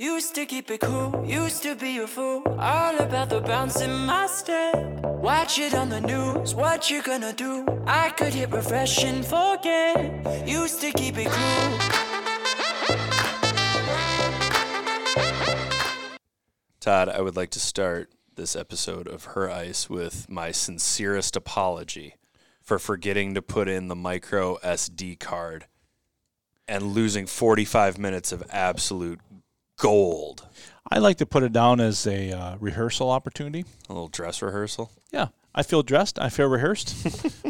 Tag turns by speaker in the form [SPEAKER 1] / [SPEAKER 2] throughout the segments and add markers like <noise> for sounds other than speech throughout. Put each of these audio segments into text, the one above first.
[SPEAKER 1] Used to keep it cool, used to be a fool. All about the bounce in my step. Watch it on the news, what you gonna do? I could hit refresh and forget. Used to keep it cool.
[SPEAKER 2] Todd, I would like to start this episode of Her Ice with my sincerest apology for forgetting to put in the micro SD card and losing 45 minutes of absolute gold.
[SPEAKER 3] I like to put it down as a uh, rehearsal opportunity.
[SPEAKER 2] A little dress rehearsal.
[SPEAKER 3] Yeah, I feel dressed. I feel rehearsed.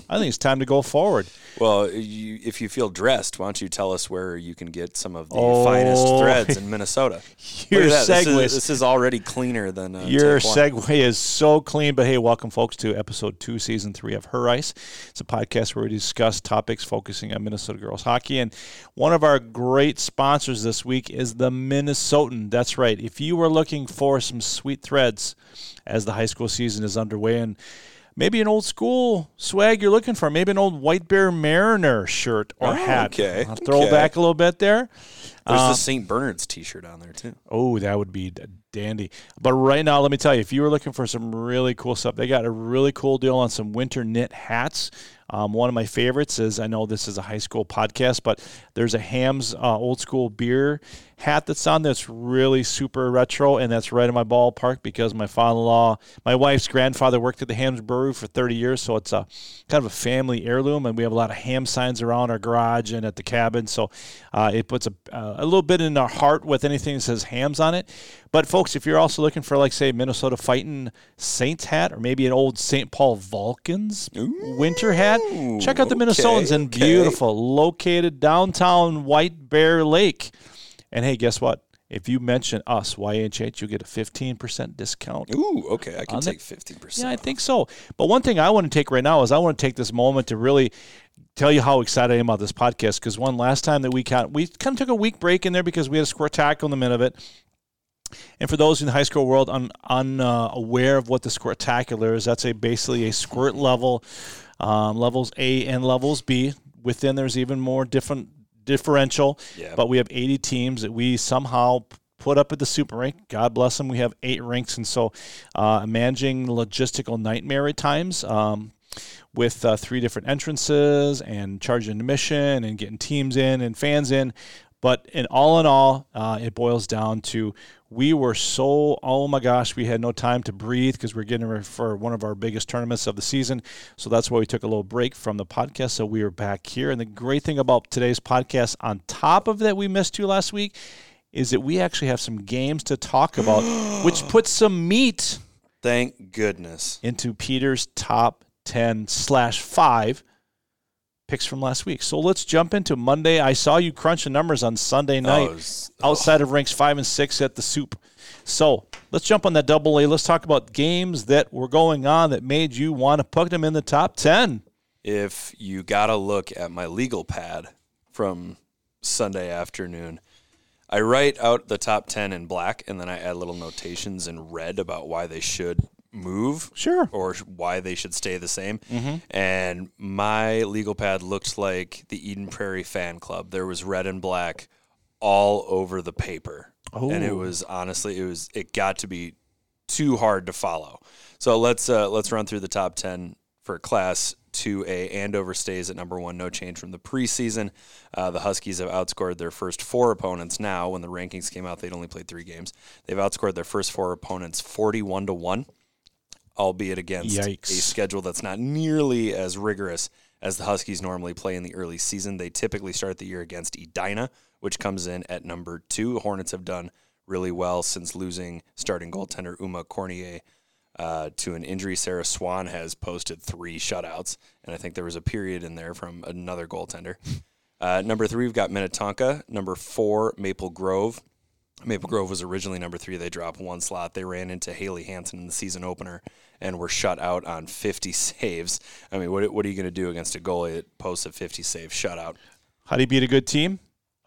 [SPEAKER 3] I think it's time to go forward.
[SPEAKER 2] Well, you, if you feel dressed, why don't you tell us where you can get some of the
[SPEAKER 3] Oh.
[SPEAKER 2] finest threads in Minnesota? <laughs>
[SPEAKER 3] Your
[SPEAKER 2] that. This is, this is already cleaner than uh,
[SPEAKER 3] Your segue is so clean, but hey, welcome folks to episode two, season three of Her Ice. It's a podcast where we discuss topics focusing on Minnesota girls hockey. And one of our great sponsors this week is the Minnesotan. That's right. If you were looking for some sweet threads as the high school season is underway and maybe an old school swag you're looking for, maybe an old White Bear Mariner shirt or
[SPEAKER 2] Oh,
[SPEAKER 3] hat.
[SPEAKER 2] okay,
[SPEAKER 3] I'll throw
[SPEAKER 2] okay.
[SPEAKER 3] back a little bit there.
[SPEAKER 2] There's
[SPEAKER 3] Um,
[SPEAKER 2] the St. Bernard's T-shirt on there too.
[SPEAKER 3] Oh, that would be dandy. But right now, let me tell you, if you were looking for some really cool stuff, they got a really cool deal on some winter knit hats. Um, one of my favorites is I know this is a high school podcast, but there's a Hamm's uh, old school beer hat that's on that's really super retro, and that's right in my ballpark because my father-in-law, my wife's grandfather worked at the Hamm's Brewery for 30 years, so it's a kind of a family heirloom, and we have a lot of ham signs around our garage and at the cabin, so uh, it puts a, uh, a little bit in our heart with anything that says Hamm's on it. But folks, if you're also looking for like say Minnesota Fighting Saints hat or maybe an old St. Paul Vulcans winter hat, check out the
[SPEAKER 2] okay,
[SPEAKER 3] Minnesotans in
[SPEAKER 2] okay.
[SPEAKER 3] beautiful, located downtown White Bear Lake. And hey, guess what? If you mention us, YHH, you get a 15% discount.
[SPEAKER 2] Ooh, okay, I can
[SPEAKER 3] the-
[SPEAKER 2] take fifty percent.
[SPEAKER 3] Yeah, I think so. But one thing I want to take right now is I want to take this moment to really tell you how excited I am about this podcast. Because one last time that we kind we kind of took a week break in there because we had a Squirtacular in the middle of it. And for those in the high school world un, unaware uh, of what the squirtacular is, that's a basically a squirt level, um, levels A and levels B. Within there's even more different differential.
[SPEAKER 2] Yeah.
[SPEAKER 3] But we have 80 teams that we somehow put up at the Super Rink. God bless them. We have eight ranks, and so uh, managing logistical nightmare at times. Um, with uh, three different entrances and charging admission and getting teams in and fans in. But in all in all, uh, it boils down to we were so oh my gosh, we had no time to breathe because we're getting ready for one of our biggest tournaments of the season. So that's why we took a little break from the podcast. So we are back here. And the great thing about today's podcast, on top of that, we missed you last week, is that we actually have some games to talk about, <gasps> which puts some meat
[SPEAKER 2] Thank goodness.
[SPEAKER 3] into Peter's top 10 slash 5 picks from last week. So let's jump into Monday. I saw you crunch the numbers on Sunday night
[SPEAKER 2] Oh, was- oh.
[SPEAKER 3] outside of ranks 5 and 6 at the soup. So let's jump on that double A. Let's talk about games that were going on that made you want to put them in the top 10.
[SPEAKER 2] if you got to look at my legal pad from Sunday afternoon, I write out the top 10 in black and then I add little notations in red about why they should move
[SPEAKER 3] Sure.
[SPEAKER 2] or why they should stay the same. And my legal pad looked like the Eden Prairie fan club. There was red and black all over the paper. And it was honestly it was it got to be too hard to follow. So let's uh, let's run through the top 10 for class 2A. Andover stays at number 1, no change from the preseason. Uh, the Huskies have outscored their first four opponents now. When the rankings came out, they'd only played 3 games. They've outscored their first four opponents 41 to 1 albeit against
[SPEAKER 3] Yikes.
[SPEAKER 2] a schedule that's not nearly as rigorous as the Huskies normally play in the early season. They typically start the year against Edina, which comes in at number two. Hornets have done really well since losing starting goaltender Uma Cornier uh, to an injury. Sarah Swan has posted three shutouts, and I think there was a period in there from another goaltender. Uh, number three, we've got Minnetonka. Number four, Maple Grove. Maple Grove was originally number three. They dropped one slot. They ran into Haley Hansen in the season opener and were shut out on 50 <laughs> saves. I mean, what, what are you going to do against a goalie that posts a 50 save shutout?
[SPEAKER 3] How do you beat a good team?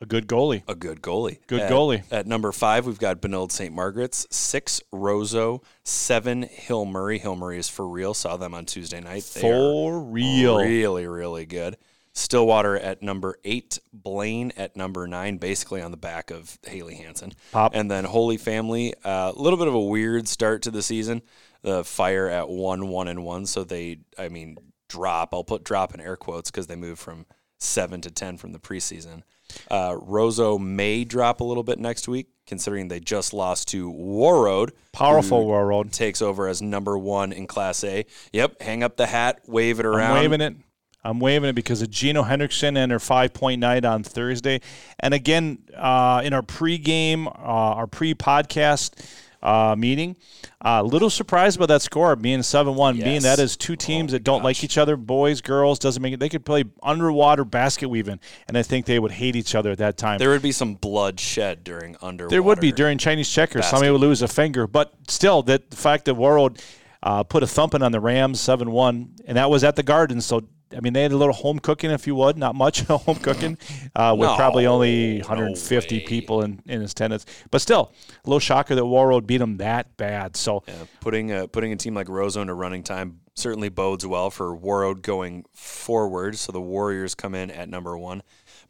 [SPEAKER 3] A good goalie.
[SPEAKER 2] A good goalie.
[SPEAKER 3] Good
[SPEAKER 2] At-
[SPEAKER 3] goalie.
[SPEAKER 2] At number five, we've got Benilde St. Margaret's. Six, Roseau. Seven, Hill Murray. Hill Murray is for real. Saw them on Tuesday night. They
[SPEAKER 3] For real.
[SPEAKER 2] Really, really good. Stillwater at number eight, Blaine at number nine, basically on the back of Haley Hansen.
[SPEAKER 3] Pop.
[SPEAKER 2] And then Holy Family, a uh, little bit of a weird start to the season. The fire at one, one, and one. So they, I mean, drop. I'll put drop in air quotes because they moved from seven to 10 from the preseason. Uh, Roseau may drop a little bit next week, considering they just lost to Warroad.
[SPEAKER 3] Powerful Warroad.
[SPEAKER 2] Takes over as number one in Class A. Yep, hang up the hat, wave it around.
[SPEAKER 3] I'm waving it. I'm waving it because of Gino Hendrickson and her 5.9 night on Thursday. And again, uh, in our pregame, uh, our pre-podcast uh, meeting, a little surprised by that score being 7-1,
[SPEAKER 2] Yes.
[SPEAKER 3] being that is two teams
[SPEAKER 2] Oh,
[SPEAKER 3] that don't
[SPEAKER 2] gosh.
[SPEAKER 3] like each other, boys, girls, doesn't make it. They could play underwater basket weaving, and I think they would hate each other at that time.
[SPEAKER 2] There would be some blood shed during underwater.
[SPEAKER 3] There would be during Chinese checkers. Somebody would lose a finger, but still, that the fact that Warroad uh, put a thumping on the Rams seven one, and that was at the Garden. So I mean, they had a little home cooking, if you would, not much <laughs> home cooking, uh, with
[SPEAKER 2] No,
[SPEAKER 3] probably only 150
[SPEAKER 2] way.
[SPEAKER 3] people in, in attendance. But still, a little shocker that Warroad beat them that bad. So
[SPEAKER 2] Yeah, putting a, putting a team like Roseau into running time certainly bodes well for Warroad going forward. So the Warriors come in at number one.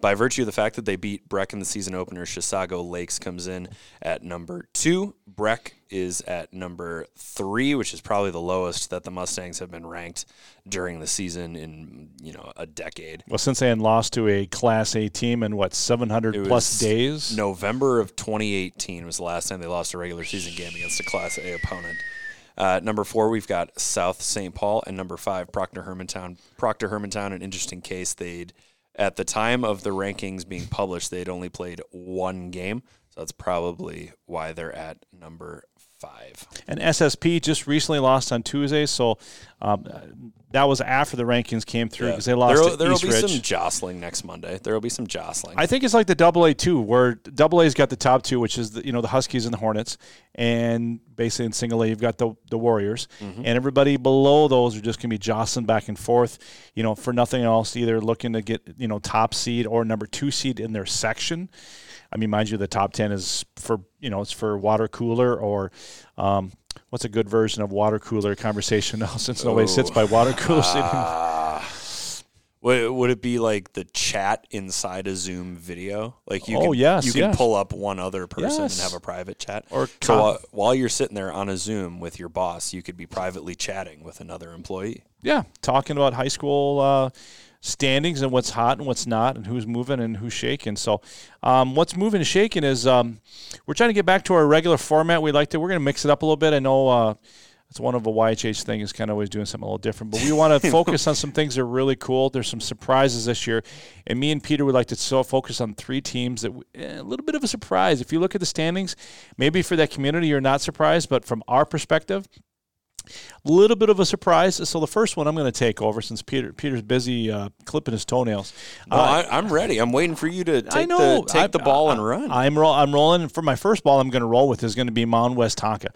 [SPEAKER 2] By virtue of the fact that they beat Breck in the season opener, Chisago Lakes comes in at number two. Breck is at number three, which is probably the lowest that the Mustangs have been ranked during the season in you know a decade.
[SPEAKER 3] well, since they had lost to a Class A team in what 700 plus days.
[SPEAKER 2] November of 2018 was the last time they lost a regular season game against a Class A opponent. Uh, number four, we've got South St. Paul, and number five, Proctor Hermantown. Proctor Hermantown, an interesting case. They'd at the time of the rankings being published, they'd only played one game, so that's probably why they're at number five.
[SPEAKER 3] And SSP just recently lost on Tuesday, so um, that was after the rankings came through because they lost
[SPEAKER 2] there'll
[SPEAKER 3] East
[SPEAKER 2] be some jostling next Monday. There'll be some jostling.
[SPEAKER 3] I think it's like the Double A two, where Double A's got the top two, which is the, you know the Huskies and the Hornets, and basically in Single A you've got the the Warriors, and everybody below those are just going to be jostling back and forth, you know, for nothing else, either looking to get you know top seed or number two seed in their section. I mean, mind you, the top ten is for you know it's for water cooler or. Um, What's a good version of water cooler conversation now? <laughs> Since nobody sits by water coolers anymore.
[SPEAKER 2] Ah. Would, would it be like the chat inside a Zoom video? Like you
[SPEAKER 3] Oh,
[SPEAKER 2] can,
[SPEAKER 3] yes,
[SPEAKER 2] you can pull up one other person
[SPEAKER 3] Yes.
[SPEAKER 2] and have a private chat.
[SPEAKER 3] Or
[SPEAKER 2] so while, while you're sitting there on a Zoom with your boss, you could be privately chatting with another employee.
[SPEAKER 3] Yeah, talking about high school uh, standings and what's hot and what's not, and who's moving and who's shaking. So, um, what's moving and shaking is um, we're trying to get back to our regular format. We like to. We're going to mix it up a little bit. I know uh, it's one of a YHH thing is kind of always doing something a little different, but we want to <laughs> focus on some things that are really cool. There's some surprises this year, and me and Peter would like to so focus on three teams that we- eh, a little bit of a surprise. If you look at the standings, maybe for that community you're not surprised, but from our perspective. A little bit of a surprise. So the first one I'm going to take over since Peter Peter's busy uh, clipping his toenails.
[SPEAKER 2] No, I, I'm ready. I'm waiting for you to take,
[SPEAKER 3] I know.
[SPEAKER 2] the, take
[SPEAKER 3] I-
[SPEAKER 2] the ball and run.
[SPEAKER 3] I'm roll, I'm rolling. For my first ball, I'm going to roll with is going to be Mound Westonka.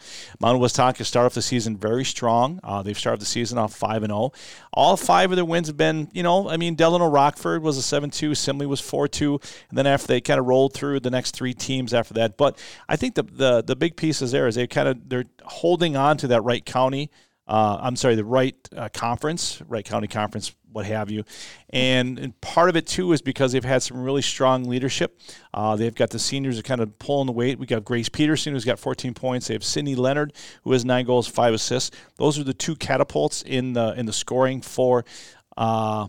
[SPEAKER 3] Mount West Tonka start off the season very strong. Uh, they've started the season off five and zero. All five of their wins have been, you know, I mean, Delano Rockford was a seven two, Simley was four two, and then after they kind of rolled through the next three teams after that. But I think the the the big piece is there is they kind of they're holding on to that Wright County. Uh, I'm sorry, the Wright uh, Conference, Wright County Conference, what have you. And, and part of it, too, is because they've had some really strong leadership. Uh, they've got the seniors that kind of pulling the weight. We got Grace Peterson, who's got 14 points. They have Sydney Leonard, who has nine goals, five assists. Those are the two catapults in the in the scoring for. Uh,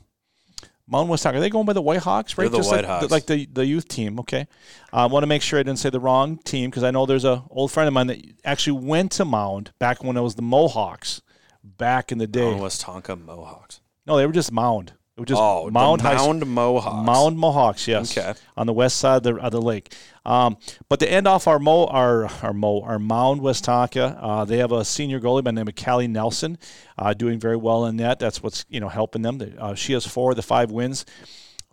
[SPEAKER 3] Mount West Hawks. Are they going by the White Hawks? right?
[SPEAKER 2] They're the
[SPEAKER 3] Just like,
[SPEAKER 2] Whitehawks.
[SPEAKER 3] like the, the youth team. Okay. I want to make sure I didn't say the wrong team because I know there's a old friend of mine that actually went to Mound back when it was the Mohawks back in the day.
[SPEAKER 2] Westonka Mohawks.
[SPEAKER 3] No, they were just Mound. It was just
[SPEAKER 2] Oh,
[SPEAKER 3] Mound
[SPEAKER 2] Mound Mohawks.
[SPEAKER 3] Mound Mohawks, yes.
[SPEAKER 2] Okay.
[SPEAKER 3] On the west side of the, of the lake. Um, but to end off our Mo, our our Mo, our Mound Westonka, uh, they have a senior goalie by the name of Callie Nelson, uh, doing very well in that. That's what's you know helping them. Uh, she has four of the five wins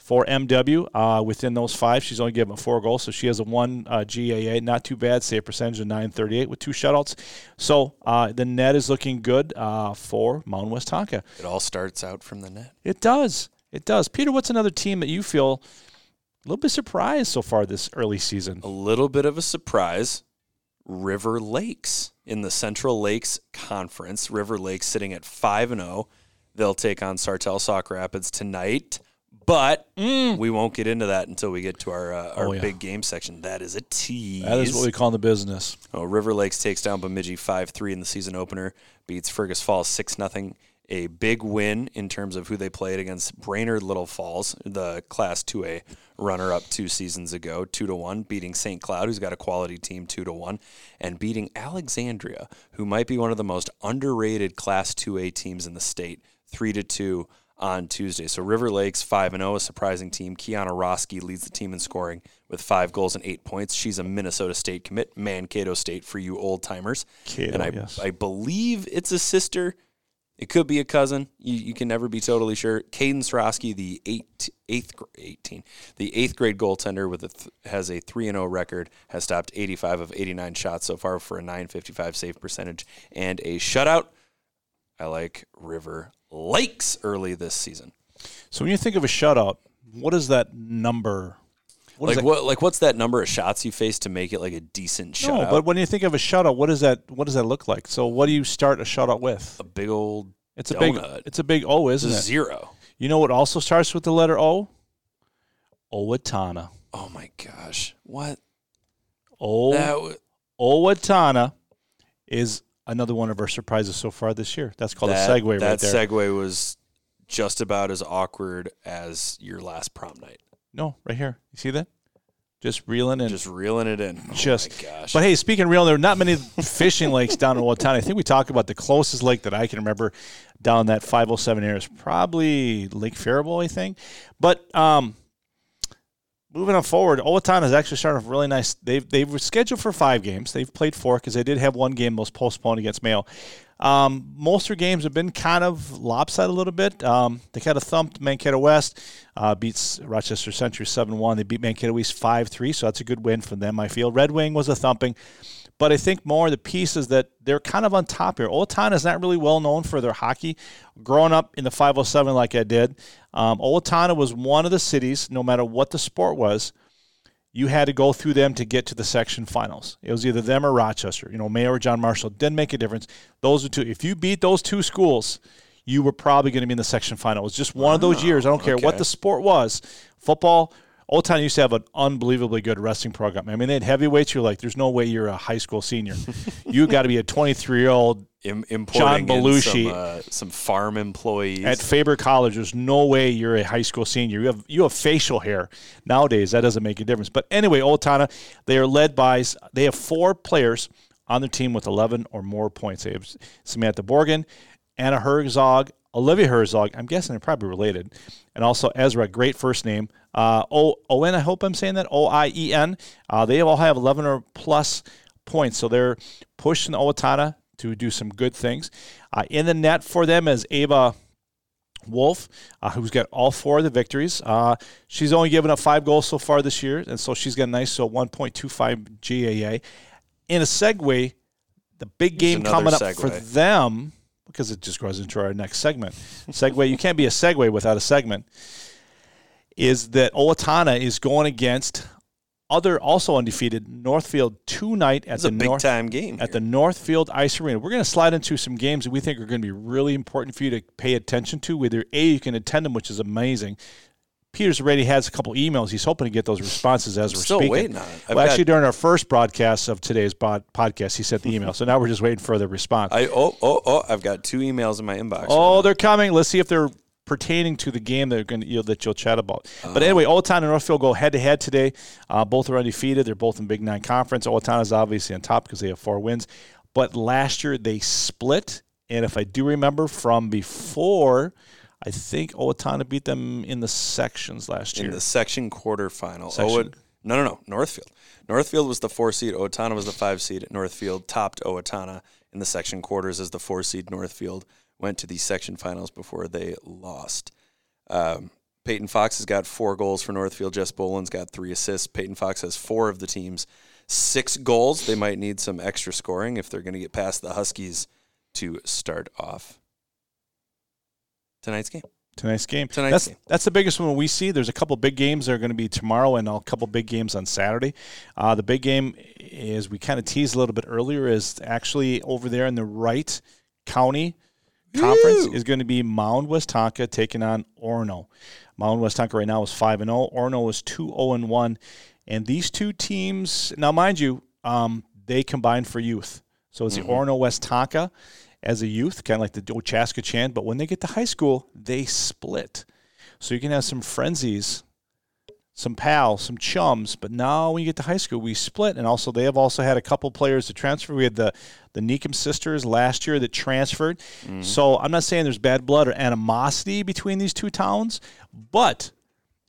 [SPEAKER 3] for MW. Uh, within those five, she's only given four goals, so she has a one uh, GAA, not too bad, save percentage of 938 with two shutouts. So uh, the net is looking good uh, for Mound Westonka.
[SPEAKER 2] It all starts out from the net.
[SPEAKER 3] It does. It does. Peter, what's another team that you feel a little bit surprised so far this early season?
[SPEAKER 2] A little bit of a surprise. River Lakes in the Central Lakes Conference. River Lakes sitting at 5 and 0. They'll take on Sartell Sauk Rapids tonight. But we won't get into that until we get to our uh, our
[SPEAKER 3] Mm. Oh, yeah.
[SPEAKER 2] big game section. That is a tease.
[SPEAKER 3] That is what we call in the business.
[SPEAKER 2] Oh, River Lakes takes down Bemidji 5 3 in the season opener, beats Fergus Falls 6 0. A big win in terms of who they played against Brainerd Little Falls, the Class 2A runner up two seasons ago, 2 to 1, beating St. Cloud, who's got a quality team, 2 to 1, and beating Alexandria, who might be one of the most underrated Class 2A teams in the state, 3 to 2 on Tuesday. So River Lakes 5 and 0, a surprising team. Kiana Roski leads the team in scoring with 5 goals and 8 points. She's a Minnesota State commit, Mankato State for you old timers. And I
[SPEAKER 3] yes.
[SPEAKER 2] I believe it's a sister. It could be a cousin. You, you can never be totally sure. Cadence Roski, the eight, eighth, gr- 18, the eighth grade goaltender with a th- has a 3 and 0 record, has stopped 85 of 89 shots so far for a 955 save percentage and a shutout. I like River Lakes early this season.
[SPEAKER 3] So when you think of a shutout, what is that number? What
[SPEAKER 2] like
[SPEAKER 3] that-
[SPEAKER 2] what? Like what's that number of shots you face to make it like a decent shutout?
[SPEAKER 3] No, but when you think of a shutout, what does that what does that look like? So what do you start a shutout with?
[SPEAKER 2] a big old
[SPEAKER 3] It's a big
[SPEAKER 2] donut.
[SPEAKER 3] it's a big O, isn't
[SPEAKER 2] a
[SPEAKER 3] it?
[SPEAKER 2] zero.
[SPEAKER 3] You know what also starts with the letter O? Owatonna.
[SPEAKER 2] Oh my gosh! What?
[SPEAKER 3] O
[SPEAKER 2] That w-
[SPEAKER 3] Owatonna is another one of our surprises so far this year. That's called
[SPEAKER 2] that,
[SPEAKER 3] a segue
[SPEAKER 2] That
[SPEAKER 3] right there.
[SPEAKER 2] That segue was just about as awkward as your last prom night.
[SPEAKER 3] no, right here. You see that? Just reeling in.
[SPEAKER 2] Just reeling it in.
[SPEAKER 3] Just-
[SPEAKER 2] oh my gosh.
[SPEAKER 3] But hey, speaking of real, there are not many fishing lakes down in Owatonna. I think we talked about the closest lake that I can remember down that 507 area is probably Lake Faribault, I think. But um, moving on forward, Owatonna is actually starting off really nice. They've they were scheduled for five games. They've played four because they did have one game was postponed against Mayo. Um, most of their games have been kind of lopsided a little bit. Um, they kind of thumped Mankato West, uh, beats Rochester Century 7 1. They beat Mankato East 5 3, so that's a good win for them, I feel. Red Wing was a thumping. But I think more the piece is that they're kind of on top here. Owatonna is not really well known for their hockey. Growing up in the 507 like I did, um, Owatonna was one of the cities, no matter what the sport was, you had to go through them to get to the section finals. It was either them or Rochester. You know, Mayo or John Marshall didn't make a difference. Those are two. If you beat those two schools, you were probably going to be in the section final. It was just one of those years. I don't care what the sport was. Football. Old Town used to have an unbelievably good wrestling program. I mean, they had heavyweights. You're like, there's no way you're a high school senior. <laughs> you got to be a 23 year old
[SPEAKER 2] Im-
[SPEAKER 3] John Belushi.
[SPEAKER 2] some, uh, some farm employees.
[SPEAKER 3] at Faber College, there's no way you're a high school senior. You have you have facial hair. Nowadays, that doesn't make a difference. But anyway, Owatonna, they are led by they have four players on their team with 11 or more points. They have Samantha Borgen, Anna Herzog, Olivia Herzog. I'm guessing they're probably related, and also Ezra. Great first name. Uh, o Oien. I hope I'm saying that. O I E N. Uh, they all have 11 or plus points, so they're pushing Owatonna to do some good things. Uh, in the net for them is Ava Wolf, uh, who's got all four of the victories. Uh, she's only given up five goals so far this year, and so she's got a nice so 1.25 GAA. In a segue, the big game coming up for them because it just goes into our next segment. segue, you can't be a segue without a segment. Is that Owatonna is going against other also undefeated Northfield tonight at the
[SPEAKER 2] big
[SPEAKER 3] North
[SPEAKER 2] time game.
[SPEAKER 3] at the. Northfield Ice Arena. We're going to slide into some games that we think are going to be really important for you to pay attention to. Whether A, you can attend them, which is amazing. Peter's already has a couple emails. He's hoping to get those responses as we're
[SPEAKER 2] Still
[SPEAKER 3] speaking.
[SPEAKER 2] waiting on it. I've
[SPEAKER 3] Well, actually, during our first broadcast of today's bod- podcast, he sent the email. So now we're just waiting for the response.
[SPEAKER 2] I oh oh oh! I've got two emails in my inbox.
[SPEAKER 3] Oh,
[SPEAKER 2] right
[SPEAKER 3] they're coming. Let's see if they're pertaining to the game that, are going to, you know, that you'll chat about. But
[SPEAKER 2] Uh.
[SPEAKER 3] anyway, Old Town and Northfield go head to head today. Uh, both are undefeated. They're both in Big Nine Conference. Old Town is obviously on top because they have four wins. But last year they split. And if I do remember from before, I think Owatonna beat them in the sections last year.
[SPEAKER 2] in the section quarterfinal.
[SPEAKER 3] Section.
[SPEAKER 2] Owat- no, no, no. Northfield. Northfield was the four seed. Owatonna was the five seed. Northfield topped Owatonna in the section quarters as the four seed. Northfield went to the section finals before they lost. Um, Peyton Fox has got four goals for Northfield. Jess Boland's got three assists. Peyton Fox has four of the team's six goals. They might need some extra scoring if they're going to get past the Huskies to start off tonight's game.
[SPEAKER 3] Tonight's game.
[SPEAKER 2] Tonight's
[SPEAKER 3] that's
[SPEAKER 2] game.
[SPEAKER 3] that's the biggest one we see. There's a couple big games that are going to be tomorrow, and a couple big games on Saturday. Uh, the big game is we kind of teased a little bit earlier is actually over there in the Wright County. Conference is going to be Mound Westonka taking on Orono. Mound Westonka right now is 5 and 0. Orono is 2 0 and 1. And these two teams, now mind you, um, they combine for youth. So it's the Orono Westonka as a youth, kind of like the Ochaska Chan. But when they get to high school, they split. So you can have some frenzies, some pals, some chums. But now when you get to high school, we split. And also, they have also had a couple players to transfer. We had the the Neekum sisters last year that transferred. Mm-hmm. So I'm not saying there's bad blood or animosity between these two towns, but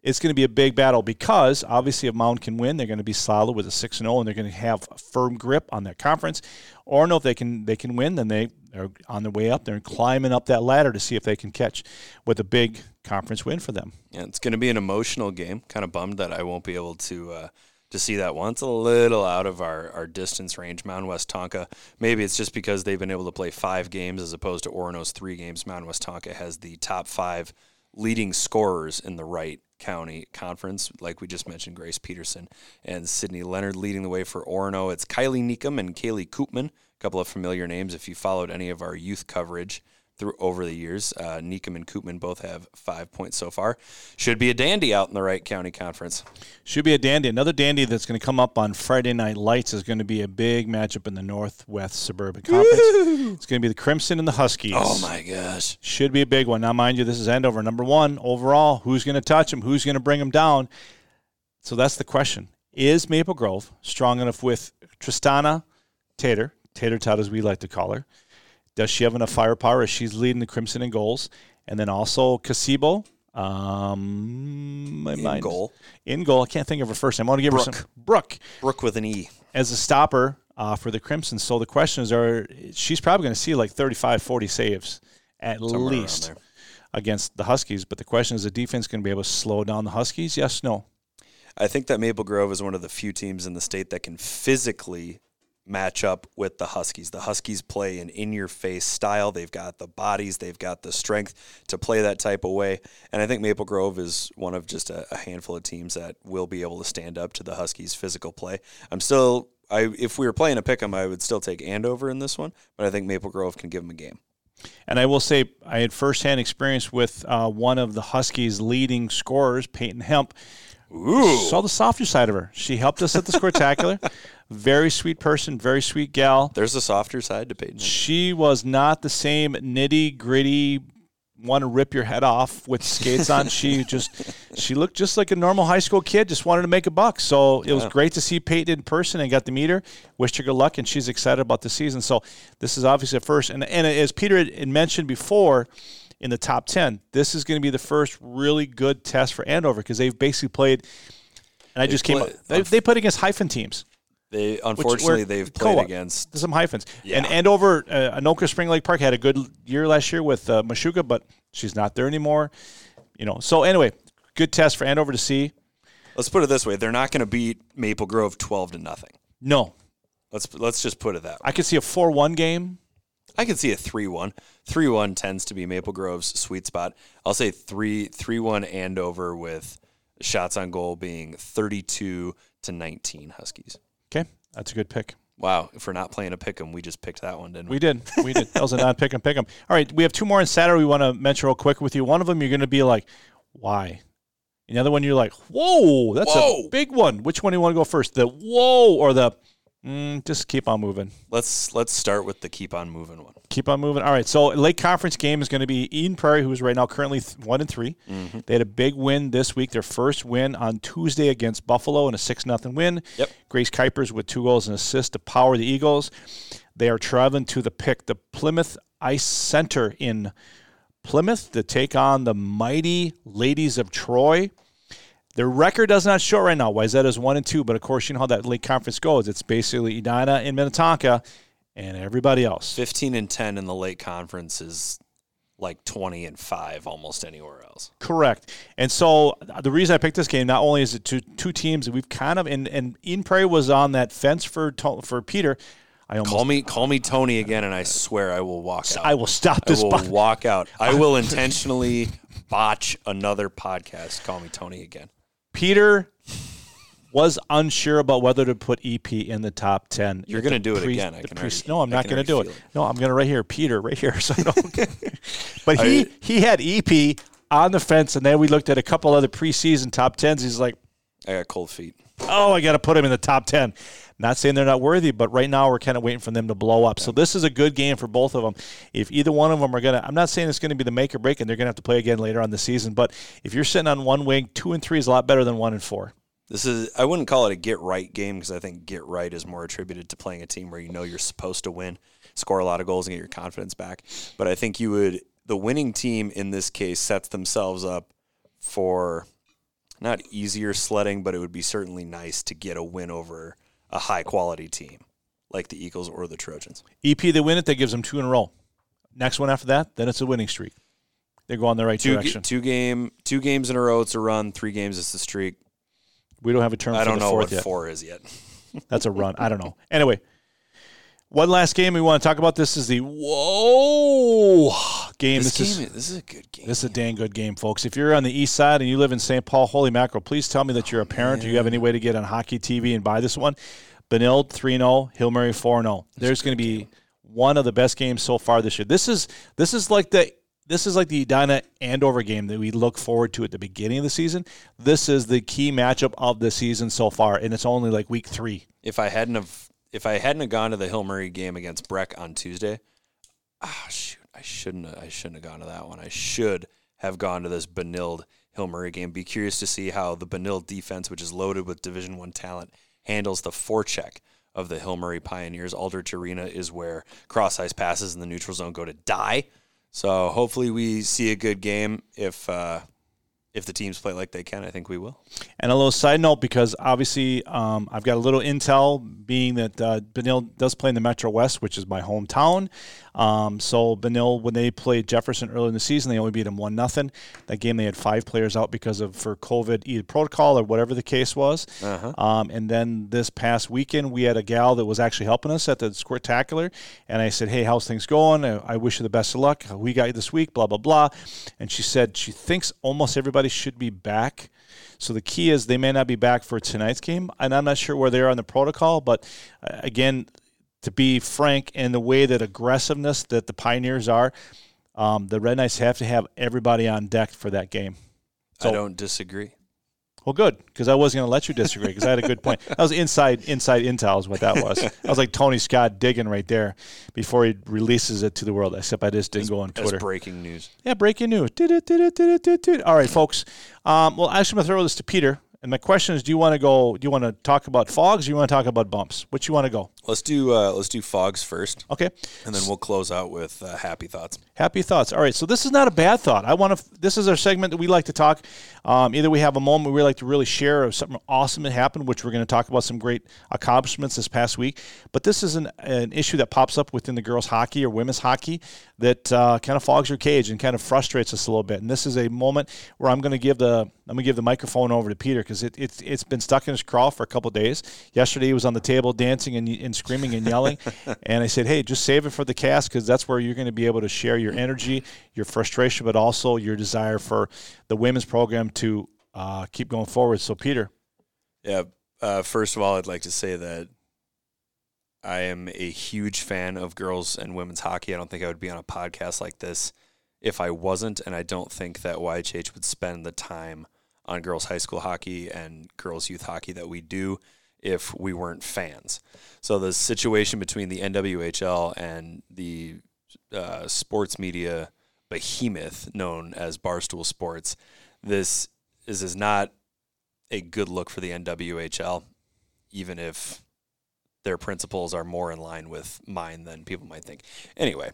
[SPEAKER 3] it's going to be a big battle because obviously if Mound can win, they're going to be solid with a six and zero, and they're going to have a firm grip on that conference. Orono, if they can they can win, then they are on their way up. They're climbing up that ladder to see if they can catch with a big conference win for them.
[SPEAKER 2] Yeah, it's going to be an emotional game. Kind of bummed that I won't be able to uh, to see that one. It's a little out of our, our distance range. Mountain West Tonka. Maybe it's just because they've been able to play five games as opposed to Orono's three games. Mountain West Tonka has the top five leading scorers in the Wright County Conference, like we just mentioned, Grace Peterson and Sydney Leonard leading the way for Orono. It's Kylie Neekum and Kaylee Koopman, a couple of familiar names if you followed any of our youth coverage through over the years. Uh, Neekum and Koopman both have five points so far. Should be a dandy out in the Wright County Conference.
[SPEAKER 3] Should be a dandy. Another dandy that's going to come up on Friday Night Lights is going to be a big matchup in the Northwest Suburban Conference. It's going to be the Crimson and the Huskies.
[SPEAKER 2] Oh my gosh.
[SPEAKER 3] Should be a big one. Now, mind you, this is Andover. Number one overall. Who's going to touch him? Who's going to bring him down? So that's the question. Is Maple Grove strong enough with Tristana Tater, Tater Tot as we like to call her? Does she have enough firepower as she's leading the Crimson in goals? And then also Casibo. Um, my
[SPEAKER 2] In
[SPEAKER 3] mind-
[SPEAKER 2] goal.
[SPEAKER 3] In goal. I can't think of her first name. I want to give her
[SPEAKER 2] Brooke.
[SPEAKER 3] some. Brooke
[SPEAKER 2] Brooke with an E.
[SPEAKER 3] as a stopper uh, for the Crimson. So the question is, are she's probably going to see like 35, 40 saves at
[SPEAKER 2] Somewhere
[SPEAKER 3] least against the Huskies. But the question is, the defense going to be able to slow down the Huskies? Yes, no.
[SPEAKER 2] I think that Maple Grove is one of the few teams in the state that can physically match up with the Huskies. The Huskies play an in your face style. They've got the bodies, they've got the strength to play that type of way. And I think Maple Grove is one of just a, a handful of teams that will be able to stand up to the Huskies' physical play. I'm still I if we were playing a pick 'em, I would still take Andover in this one, but I think Maple Grove can give them a game.
[SPEAKER 3] And I will say, I had firsthand experience with uh, one of the Huskies' leading scorers, Peyton Hemp.
[SPEAKER 2] Ooh.
[SPEAKER 3] Saw the softer side of her. She helped us at the Squirtacular. <laughs> very sweet person, very sweet gal.
[SPEAKER 2] There's a softer side to Peyton.
[SPEAKER 3] She was not the same nitty gritty, want to rip your head off with skates on. she <laughs> just, she looked just like a normal high school kid, just wanted to make a buck. So it was
[SPEAKER 2] Yeah.
[SPEAKER 3] great to see Peyton in person and got to meet her. Wished her good luck, and she's excited about the season. So this is obviously a first. And, and as Peter had mentioned before, in the top 10, this is going to be the first really good test for Andover because they've basically played. And I just came up. They, they played against hyphen teams.
[SPEAKER 2] They unfortunately they've played
[SPEAKER 3] co-op.
[SPEAKER 2] against
[SPEAKER 3] some hyphens.
[SPEAKER 2] Yeah.
[SPEAKER 3] And Andover, uh, Anoka Spring Lake Park had a good year last year with uh, Mashuga, but she's not there anymore. You know. So anyway, good test for Andover to see.
[SPEAKER 2] Let's put it this way: they're not going to beat Maple Grove twelve to nothing.
[SPEAKER 3] No,
[SPEAKER 2] Let's let's just put it that way.
[SPEAKER 3] I could see a four-one game.
[SPEAKER 2] I could see a three-one. Three-one tends to be Maple Grove's sweet spot. I'll say three three-one Andover with shots on goal being thirty-two to nineteen Huskies.
[SPEAKER 3] That's a good pick.
[SPEAKER 2] Wow! If we're not playing a pick 'em, we just picked that one, didn't we?
[SPEAKER 3] We did. We did. That was a non-pick 'em, pick 'em. All right, we have two more on Saturday. We want to mention real quick with you. One of them, you're going to be like, "Why?" And the other one, you're like, "Whoa, that's
[SPEAKER 2] Whoa.
[SPEAKER 3] a big one." Which one do you want to go first? The whoa or the mm, just keep on moving?
[SPEAKER 2] Let's let's start with the keep on moving one.
[SPEAKER 3] Keep on moving. All right. So Lake Conference game is going to be Eden Prairie, who is right now currently th- one and 3 They had a big win this week. Their first win on Tuesday against Buffalo in a six nothing win.
[SPEAKER 2] Yep.
[SPEAKER 3] Grace Kuipers with two goals and assist to power the Eagles. They are traveling to the pick the Plymouth Ice Center in Plymouth to take on the mighty Ladies of Troy. Their record does not show right now. Wayzata's one and two, but of course you know how that Lake Conference goes. It's basically Edina and Minnetonka and everybody else.
[SPEAKER 2] Fifteen and ten in the Lake Conference is like twenty and five almost anywhere else.
[SPEAKER 3] Correct. And so uh, the reason I picked this game, not only is it two two teams that we've kind of and and Eden Prairie was on that fence for for Peter. I almost
[SPEAKER 2] Call me call me Tony again, and I swear I will walk out.
[SPEAKER 3] I will stop
[SPEAKER 2] I will
[SPEAKER 3] pod-
[SPEAKER 2] walk out. I <laughs> will intentionally botch another podcast. Call me Tony again.
[SPEAKER 3] Peter was unsure about whether to put EP in the top ten.
[SPEAKER 2] You're going to do it
[SPEAKER 3] pre-
[SPEAKER 2] again. I can
[SPEAKER 3] pre-
[SPEAKER 2] already-
[SPEAKER 3] no, I'm
[SPEAKER 2] I
[SPEAKER 3] not going to do it.
[SPEAKER 2] it.
[SPEAKER 3] No, I'm going to right here, Peter, right here. <laughs> So I don't. <laughs> but he he had EP on the fence, and then we looked at a couple other preseason top tens. He's like,
[SPEAKER 2] I got cold feet.
[SPEAKER 3] oh, I got to put him in the top 10. Not saying they're not worthy, but right now we're kind of waiting for them to blow up. So this is a good game for both of them. If either one of them are going to, I'm not saying it's going to be the make or break and they're going to have to play again later on the season, but if you're sitting on one wing, two and three is a lot better than one and four.
[SPEAKER 2] This is I wouldn't call it a get right game because I think get right is more attributed to playing a team where you know you're supposed to win, score a lot of goals and get your confidence back. But I think you would the winning team in this case sets themselves up for not easier sledding, but it would be certainly nice to get a win over a high quality team like the Eagles or the Trojans.
[SPEAKER 3] EP, they win it, that gives them two in a row. Next one after that, then it's a winning streak. They go on the right
[SPEAKER 2] Two,
[SPEAKER 3] direction.
[SPEAKER 2] two game two games in a row it's a run, three games it's a streak.
[SPEAKER 3] we don't have a term
[SPEAKER 2] I
[SPEAKER 3] for
[SPEAKER 2] don't
[SPEAKER 3] the
[SPEAKER 2] know what
[SPEAKER 3] yet.
[SPEAKER 2] four is yet.
[SPEAKER 3] That's a run. I don't know. Anyway, one last game we want to talk about. This is the whoa game.
[SPEAKER 2] This,
[SPEAKER 3] This,
[SPEAKER 2] game
[SPEAKER 3] is
[SPEAKER 2] this is a good game.
[SPEAKER 3] This is a dang good game, folks. If you're on the east side and you live in St. Paul, holy mackerel, please tell me that you're a parent or you have any way to get on hockey TV and buy this one. Benilde 3 0, Hill Murray 4 0. There's going to be one of the best games so far this year. This is this is like the this is like the Edina Andover game that we look forward to at the beginning of the season. This is the key matchup of the season so far, and it's only like week three.
[SPEAKER 2] if I hadn't have if I hadn't have gone to the Hill Murray game against Breck on Tuesday, ah shoot, I shouldn't have, I shouldn't have gone to that one. I should have gone to this Benilde Hill Murray game. Be curious to see how the Benilde defense, which is loaded with Division One talent, handles the forecheck of the Hill Murray Pioneers. Aldrich Arena is where cross ice passes in the neutral zone go to die. So hopefully we see a good game. If uh, if the teams play like they can, I think we will.
[SPEAKER 3] And a little side note, because obviously um, I've got a little intel, being that uh, Benilde does play in the Metro West, which is my hometown. Um, so Benilde, when they played Jefferson early in the season, they only beat them one nothing. That game they had five players out because of for COVID either protocol or whatever the case was.
[SPEAKER 2] Uh-huh.
[SPEAKER 3] Um, and then this past weekend, we had a gal that was actually helping us at the Squirtacular. And I said, Hey, how's things going? I I wish you the best of luck. We got you this week, blah, blah, blah. And she said she thinks almost everybody should be back. So the key is they may not be back for tonight's game. And I'm not sure where they are on the protocol. But uh, again, to be frank, in the way that aggressiveness that the Pioneers are, um, the Red Knights have to have everybody on deck for that game.
[SPEAKER 2] I don't disagree.
[SPEAKER 3] Well, good, because I wasn't going to let you disagree because I had a good point. That was inside inside intel is what that was. I was like Tony Scott digging right there before he releases it to the world. Except I just didn't go on Twitter.
[SPEAKER 2] breaking news.
[SPEAKER 3] Yeah, breaking news. All right, folks. Um, well, actually, I'm going to throw this to Peter. And my question is, do you want to go? Do you want to talk about fogs? or do you want to talk about bumps? Which you want to go?
[SPEAKER 2] Let's do uh, let's do fogs first,
[SPEAKER 3] Okay.
[SPEAKER 2] and then we'll close out with uh, happy thoughts.
[SPEAKER 3] Happy thoughts. All right, so this is not a bad thought. I want to. This is our segment that we like to talk. Um, either we have a moment we like to really share of something awesome that happened, which we're going to talk about some great accomplishments this past week. But this is an, an issue that pops up within the girls' hockey or women's hockey that uh, kind of fogs your cage and kind of frustrates us a little bit. And this is a moment where I'm going to give the I'm going to give the microphone over to Peter because it, it's it's been stuck in his craw for a couple days. Yesterday he was on the table dancing and, and screaming and yelling, <laughs> and I said, "Hey, just save it for the cast because that's where you're going to be able to share your energy, your frustration, but also your desire for the women's program to uh, keep going forward." So, Peter,
[SPEAKER 2] Yeah. Uh, first of all, I'd like to say that I am a huge fan of girls and women's hockey. I don't think I would be on a podcast like this if I wasn't, and I don't think that YHH would spend the time on girls high school hockey and girls youth hockey that we do if we weren't fans. So the situation between the NWHL and the uh, sports media behemoth known as Barstool Sports, this is, is not a good look for the NWHL, even if their principles are more in line with mine than people might think. Anyway,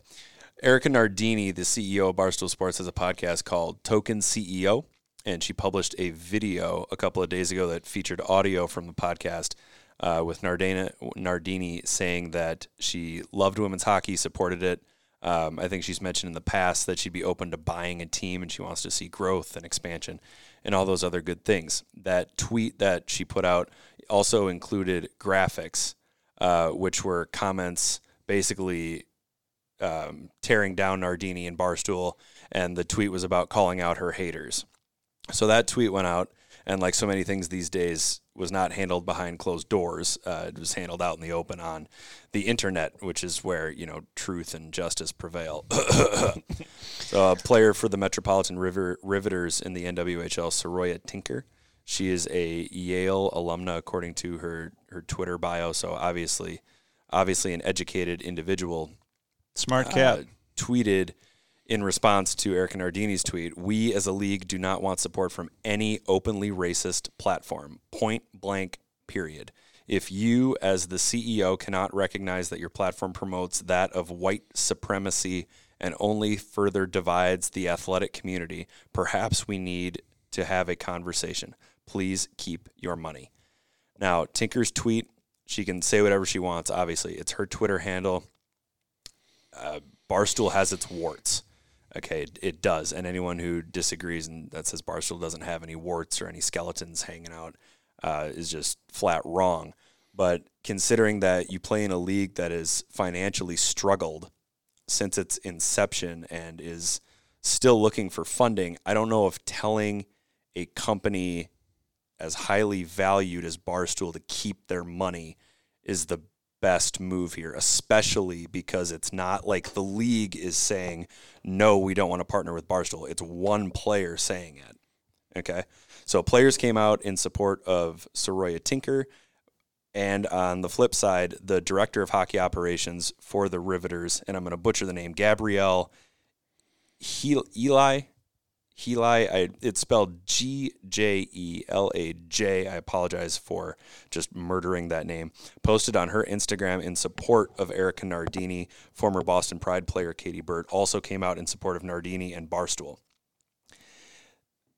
[SPEAKER 2] Erika Nardini, the CEO of Barstool Sports, has a podcast called Token CEO, and she published a video a couple of days ago that featured audio from the podcast uh, with Nardina, Nardini saying that she loved women's hockey, supported it. Um, I think she's mentioned in the past that she'd be open to buying a team and she wants to see growth and expansion and all those other good things. That tweet that she put out also included graphics, uh, which were comments basically um, tearing down Nardini and Barstool, and the tweet was about calling out her haters. So that tweet went out, and like so many things these days, was not handled behind closed doors. Uh, it was handled out in the open on the internet, which is where you know truth and justice prevail. <coughs> so, a player for the Metropolitan River Riveters in the NWHL, Saroya Tinker. She is a Yale alumna, according to her her Twitter bio. So obviously, obviously an educated individual.
[SPEAKER 3] Smart cat. Uh,
[SPEAKER 2] tweeted in response to Erika Nardini's tweet, we as a league do not want support from any openly racist platform. Point blank, period. If you, as the CEO, cannot recognize that your platform promotes that of white supremacy and only further divides the athletic community, perhaps we need to have a conversation. Please keep your money. Now, Tinker's tweet, she can say whatever she wants, obviously. It's her Twitter handle. Uh, Barstool has its warts. Okay, it does. And anyone who disagrees and that says Barstool doesn't have any warts or any skeletons hanging out uh, is just flat wrong. But considering that you play in a league that is financially struggled since its inception and is still looking for funding, I don't know if telling a company as highly valued as Barstool to keep their money is the best move here, especially because it's not like the league is saying, no, we don't want to partner with Barstool. It's one player saying it. Okay. So players came out in support of Saroya Tinker. And on the flip side, the director of hockey operations for the Riveters, and I'm going to butcher the name, Gabrielle Eli, Heli, I, it's spelled G J E L A J. I apologize for just murdering that name. Posted on her Instagram in support of Erika Nardini, former Boston Pride player Katie Burt, also came out in support of Nardini and Barstool.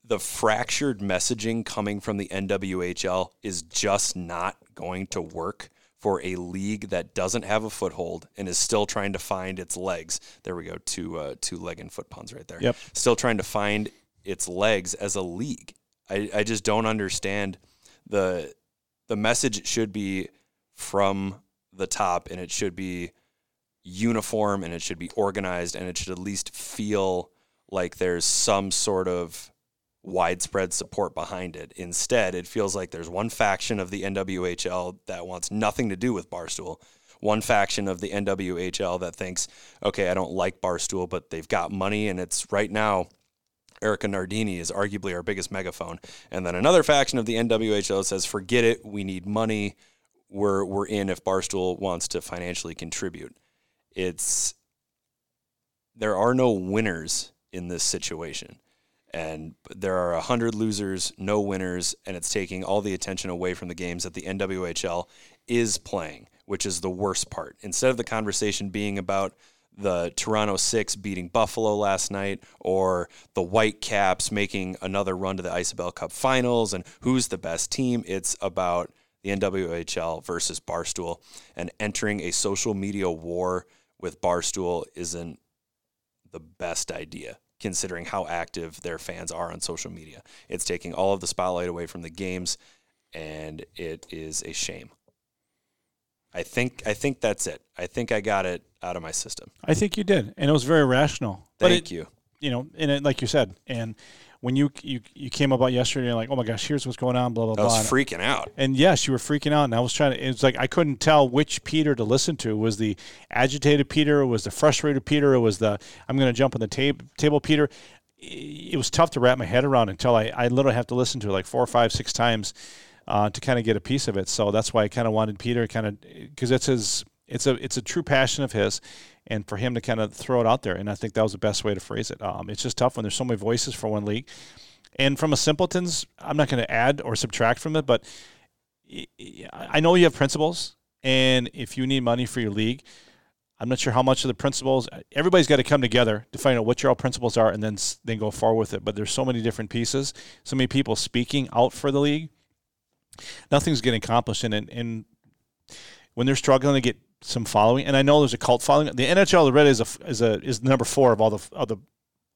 [SPEAKER 2] The fractured messaging coming from the NWHL is just not going to work for a league that doesn't have a foothold and is still trying to find its legs. There we go, two uh, two leg and foot puns right there.
[SPEAKER 3] Yep.
[SPEAKER 2] Still trying to find its legs as a league. I, I just don't understand the the message should be from the top and it should be uniform and it should be organized and it should at least feel like there's some sort of widespread support behind it. Instead, it feels like there's one faction of the NWHL that wants nothing to do with Barstool, one faction of the NWHL that thinks, okay, I don't like Barstool, but they've got money and it's right now. Erika Nardini is arguably our biggest megaphone. And then another faction of the NWHL says, forget it, we need money. We're, we're in if Barstool wants to financially contribute. It's there are no winners in this situation and there are 100 losers, no winners, and it's taking all the attention away from the games that the NWHL is playing, which is the worst part. Instead of the conversation being about the Toronto Six beating Buffalo last night, or the Whitecaps making another run to the Isobel Cup finals, and who's the best team, it's about the NWHL versus Barstool, and entering a social media war with Barstool isn't the best idea considering how active their fans are on social media. It's taking all of the spotlight away from the games, and it is a shame. I think I think that's it. I think I got it out of my system.
[SPEAKER 3] I think you did, and it was very rational.
[SPEAKER 2] Thank
[SPEAKER 3] it,
[SPEAKER 2] you.
[SPEAKER 3] You know, and it, like you said, and when you you you came about yesterday, you're like, oh my gosh, here's what's going on, blah blah
[SPEAKER 2] blah. I was freaking out.
[SPEAKER 3] And yes, you were freaking out, and I was trying to. It's like I couldn't tell which Peter to listen to. Was the agitated Peter? Or was the frustrated Peter? Or was the I'm going to jump on the tab- table Peter? It was tough to wrap my head around until I I literally have to listen to it like four or five six times uh, to kind of get a piece of it. So that's why I kind of wanted Peter kind of because it's his it's a it's a true passion of his and for him to kind of throw it out there and i think that was the best way to phrase it um, it's just tough when there's so many voices for one league and from a simpletons, I'm not going to add or subtract from it, but I know you have principles, and if you need money for your league, I'm not sure how much of the principles. Everybody's got to come together to find out what your all principles are, and then then go forward with it. But there's so many different pieces, so many people speaking out for the league. Nothing's getting accomplished, and and when they're struggling to get some following, and I know there's a cult following. The NHL already is a is a is number four of all the of the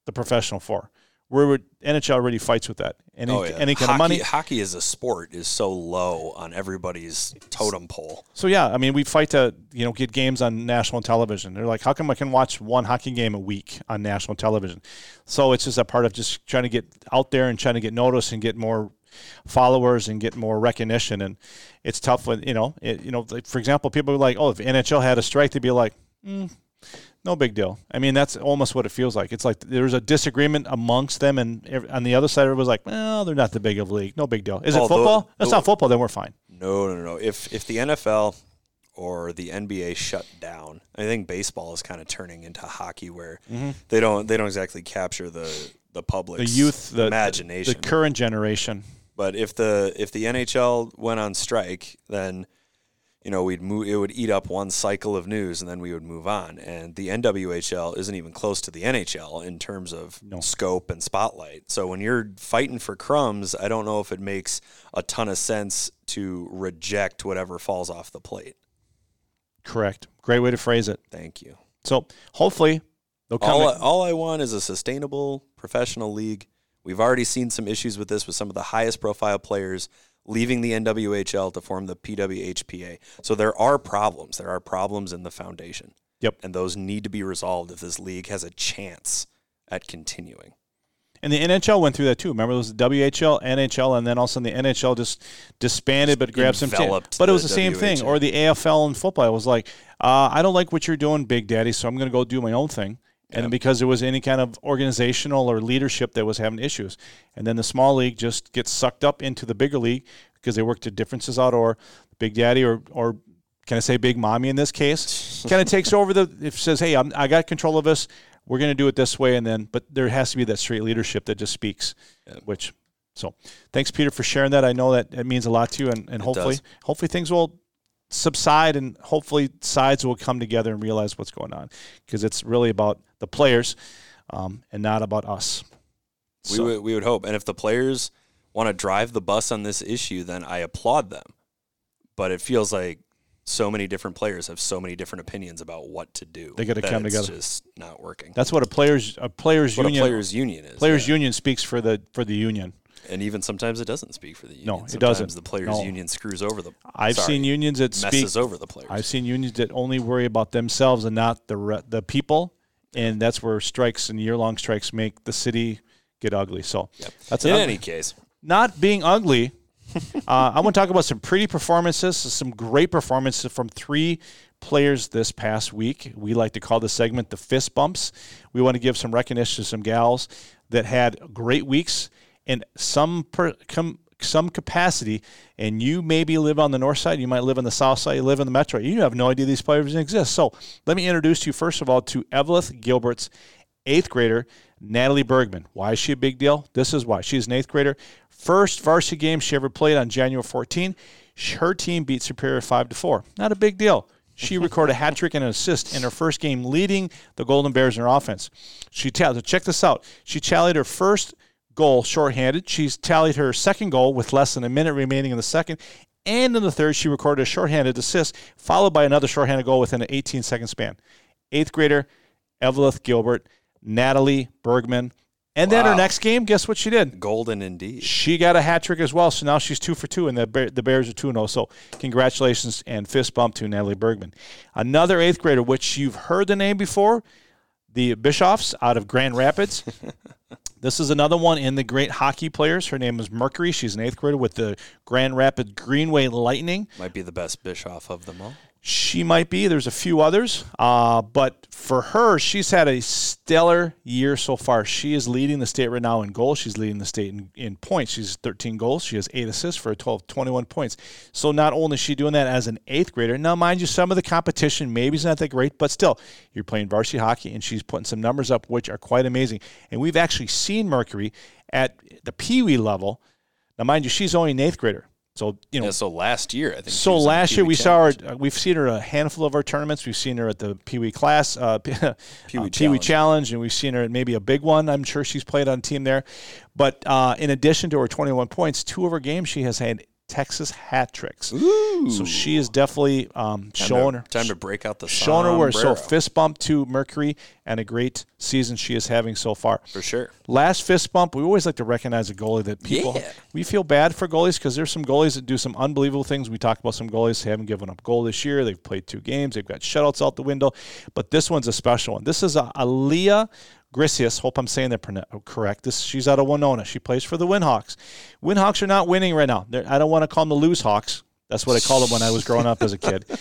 [SPEAKER 3] the professional four where NHL already fights with that. Any, oh, yeah. any kind
[SPEAKER 2] hockey,
[SPEAKER 3] of money.
[SPEAKER 2] Hockey as a sport is so low on everybody's totem pole.
[SPEAKER 3] So yeah, I mean, we fight to you know get games on national television. They're like, how come I can watch one hockey game a week on national television? So it's just a part of just trying to get out there and trying to get noticed and get more followers and get more recognition. And it's tough when you know, it, you know, like for example, people are like, oh, if NHL had a strike, they'd be like, mm, no big deal. I mean, that's almost what it feels like. It's like there's a disagreement amongst them, and on the other side, it was like, well, they're not the big of a league. No big deal. Is it football? That's not football. Then we're fine.
[SPEAKER 2] No, no, no. If if the NFL or the NBA shut down, I think baseball is kind of turning into hockey, where mm-hmm. they don't they don't exactly capture the the public,
[SPEAKER 3] the youth, the
[SPEAKER 2] imagination,
[SPEAKER 3] the, the current generation.
[SPEAKER 2] But if the if the NHL went on strike, then you know, we'd move, it would eat up one cycle of news and then we would move on. And the NWHL isn't even close to the NHL in terms of no. scope and spotlight. So when you're fighting for crumbs, I don't know if it makes a ton of sense to reject whatever falls off the plate.
[SPEAKER 3] Correct. Great way to phrase it.
[SPEAKER 2] Thank you.
[SPEAKER 3] So hopefully they'll come.
[SPEAKER 2] All, all I want is a sustainable professional league. We've already seen some issues with this with some of the highest profile players leaving the NWHL to form the PWHPA. So there are problems. There are problems in the foundation.
[SPEAKER 3] Yep.
[SPEAKER 2] And those need to be resolved if this league has a chance at continuing.
[SPEAKER 3] And the NHL went through that too. Remember, it was WHL, NHL, and then all of a sudden the NHL just disbanded, but grabbed some. T- but it was the, the same thing. Or the AFL and football. It was like, uh, I don't like what you're doing, Big Daddy, so I'm going to go do my own thing. And yep. because there was any kind of organizational or leadership that was having issues, and then the small league just gets sucked up into the bigger league because they work the differences out, or Big Daddy, or or can I say Big Mommy in this case, <laughs> kind of takes over the it says, hey, I'm, I got control of this. We're going to do it this way, and then but there has to be that straight leadership that just speaks, yep. which. So, thanks, Peter, for sharing that. I know that it means a lot to you, and, and hopefully, does. hopefully things will subside and hopefully sides will come together and realize what's going on because it's really about the players um, and not about us.
[SPEAKER 2] So. We, would, we would hope. And if the players want to drive the bus on this issue, then I applaud them. But it feels like so many different players have so many different opinions about what to do.
[SPEAKER 3] They got to come together.
[SPEAKER 2] Just not working.
[SPEAKER 3] That's what a players a players union.
[SPEAKER 2] A players union is.
[SPEAKER 3] Players yeah. union speaks for the for the union.
[SPEAKER 2] And even sometimes it doesn't speak for the union.
[SPEAKER 3] No,
[SPEAKER 2] sometimes
[SPEAKER 3] it doesn't.
[SPEAKER 2] The players'
[SPEAKER 3] no.
[SPEAKER 2] union screws over the.
[SPEAKER 3] I've
[SPEAKER 2] sorry,
[SPEAKER 3] seen unions that
[SPEAKER 2] messes
[SPEAKER 3] speak,
[SPEAKER 2] over the players.
[SPEAKER 3] I've seen unions that only worry about themselves and not the re- the people, and that's where strikes and year long strikes make the city get ugly. So
[SPEAKER 2] yep. that's in any case.
[SPEAKER 3] Not being ugly, <laughs> uh, I want to talk about some pretty performances, some great performances from three players this past week. We like to call this segment the fist bumps. We want to give some recognition to some gals that had great weeks in some per, com, some capacity, and you maybe live on the north side, you might live on the south side, you live in the metro, you have no idea these players exist. So let me introduce you first of all to Eveleth Gilbert's eighth grader, Natalie Bergman. Why is she a big deal? This is why. She's an eighth grader. First varsity game she ever played on January 14. Her team beat Superior 5 to 4. Not a big deal. She <laughs> recorded a hat trick and an assist in her first game, leading the Golden Bears in her offense. She tallied, check this out. She tallied her first goal shorthanded. She's tallied her second goal with less than a minute remaining in the second. And in the third, she recorded a shorthanded assist, followed by another shorthanded goal within an 18 second span. Eighth grader, Eveleth Gilbert, Natalie Bergman. And wow. then her next game, guess what she did?
[SPEAKER 2] Golden indeed.
[SPEAKER 3] She got a hat trick as well. So now she's two for two, and the, the Bears are 2 0. So congratulations and fist bump to Natalie Bergman. Another eighth grader, which you've heard the name before, the Bischoffs out of Grand Rapids. <laughs> This is another one in the great hockey players. Her name is Mercury. She's an eighth grader with the Grand Rapids Greenway Lightning.
[SPEAKER 2] Might be the best Bischoff of them all.
[SPEAKER 3] She might be. There's a few others. Uh, but for her, she's had a stellar year so far. She is leading the state right now in goals. She's leading the state in, in points. She's 13 goals. She has eight assists for a 12, 21 points. So not only is she doing that as an eighth grader, now mind you, some of the competition maybe is not that great, but still, you're playing varsity hockey and she's putting some numbers up which are quite amazing. And we've actually seen Mercury at the Pee Wee level. Now, mind you, she's only an eighth grader. So you know.
[SPEAKER 2] Yeah, so last year, I think.
[SPEAKER 3] So last year we challenge. saw her. We've seen her a handful of our tournaments. We've seen her at the Pee Wee class, uh, Pee <laughs> Wee, uh, challenge. Challenge, and we've seen her at maybe a big one. I'm sure she's played on team there. But uh, in addition to her 21 points, two of her games she has had Texas hat tricks.
[SPEAKER 2] Ooh.
[SPEAKER 3] So she is definitely um, showing her
[SPEAKER 2] time to break out the
[SPEAKER 3] showing her where. So fist bump to Mercury and a great season she is having so far.
[SPEAKER 2] For sure.
[SPEAKER 3] Last fist bump. We always like to recognize a goalie that people.
[SPEAKER 2] Yeah.
[SPEAKER 3] We feel bad for goalies because there's some goalies that do some unbelievable things. We talk about some goalies haven't given up goal this year. They've played two games. They've got shutouts out the window. But this one's a special one. This is a Aliyah Grisius, hope I'm saying that correct. This she's out of Winona. She plays for the Winhawks. Winhawks are not winning right now. They're, I don't want to call them the Lose Hawks. That's what I called them when I was growing up as a kid. <laughs>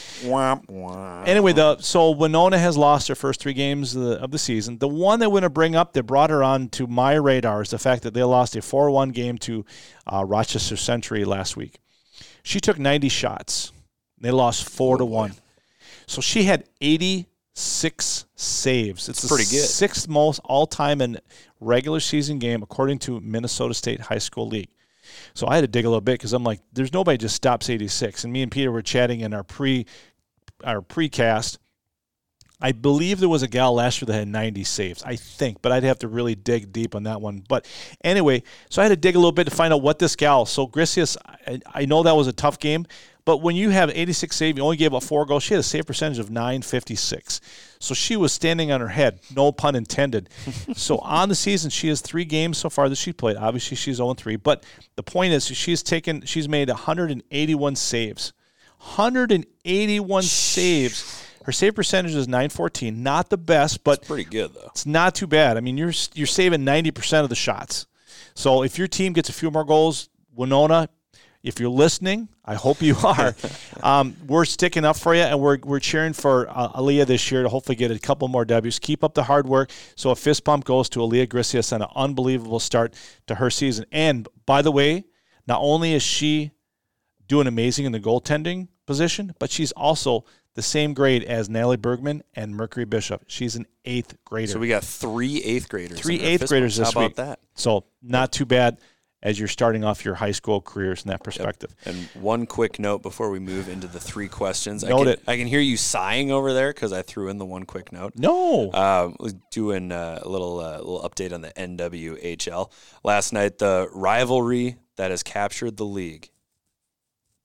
[SPEAKER 3] Anyway, the so Winona has lost her first three games of the, of the season. The one that we're going to bring up that brought her on to my radar is the fact that they lost a 4-1 game to uh, Rochester Century last week. She took 90 shots. They lost four to one. So she had 86 saves. It's the
[SPEAKER 2] pretty good.
[SPEAKER 3] sixth most all time in regular season game according to Minnesota State High School League. So I had to dig a little bit because I'm like, there's nobody just stops 86. And me and Peter were chatting in our pre our precast. I believe there was a gal last year that had 90 saves. I think, but I'd have to really dig deep on that one. But anyway, so I had to dig a little bit to find out what this gal. So Grisius, I, I know that was a tough game, but when you have 86 save, you only gave up four goals. She had a save percentage of 956. So she was standing on her head, no pun intended. <laughs> so on the season, she has three games so far that she played. Obviously, she's 0 3. But the point is, she's taken, she's made 181 saves. 181 saves. Her save percentage is 914. Not the best, but
[SPEAKER 2] Pretty good though.
[SPEAKER 3] it's not too bad. I mean, you're you're saving 90% of the shots. So if your team gets a few more goals, Winona, if you're listening, I hope you <laughs> are. um, we're sticking up for you, and we're, we're cheering for uh, Aaliyah this year to hopefully get a couple more W's. Keep up the hard work. So a fist bump goes to Aaliyah Grisius on an unbelievable start to her season. And by the way, not only is she doing amazing in the goaltending position, but she's also the same grade as Natalie Bergman and Mercury Bischoff. She's an eighth grader.
[SPEAKER 2] So we got three eighth graders.
[SPEAKER 3] Three eighth graders this
[SPEAKER 2] How
[SPEAKER 3] week.
[SPEAKER 2] about that?
[SPEAKER 3] So not too bad as you're starting off your high school careers in that perspective.
[SPEAKER 2] And one quick note before we move into the three questions. I
[SPEAKER 3] Note
[SPEAKER 2] can,
[SPEAKER 3] it.
[SPEAKER 2] I can hear you sighing over there because I threw in the one quick note.
[SPEAKER 3] No.
[SPEAKER 2] Um, was doing uh, a little uh, little update on the NWHL last night. The rivalry that has captured the league: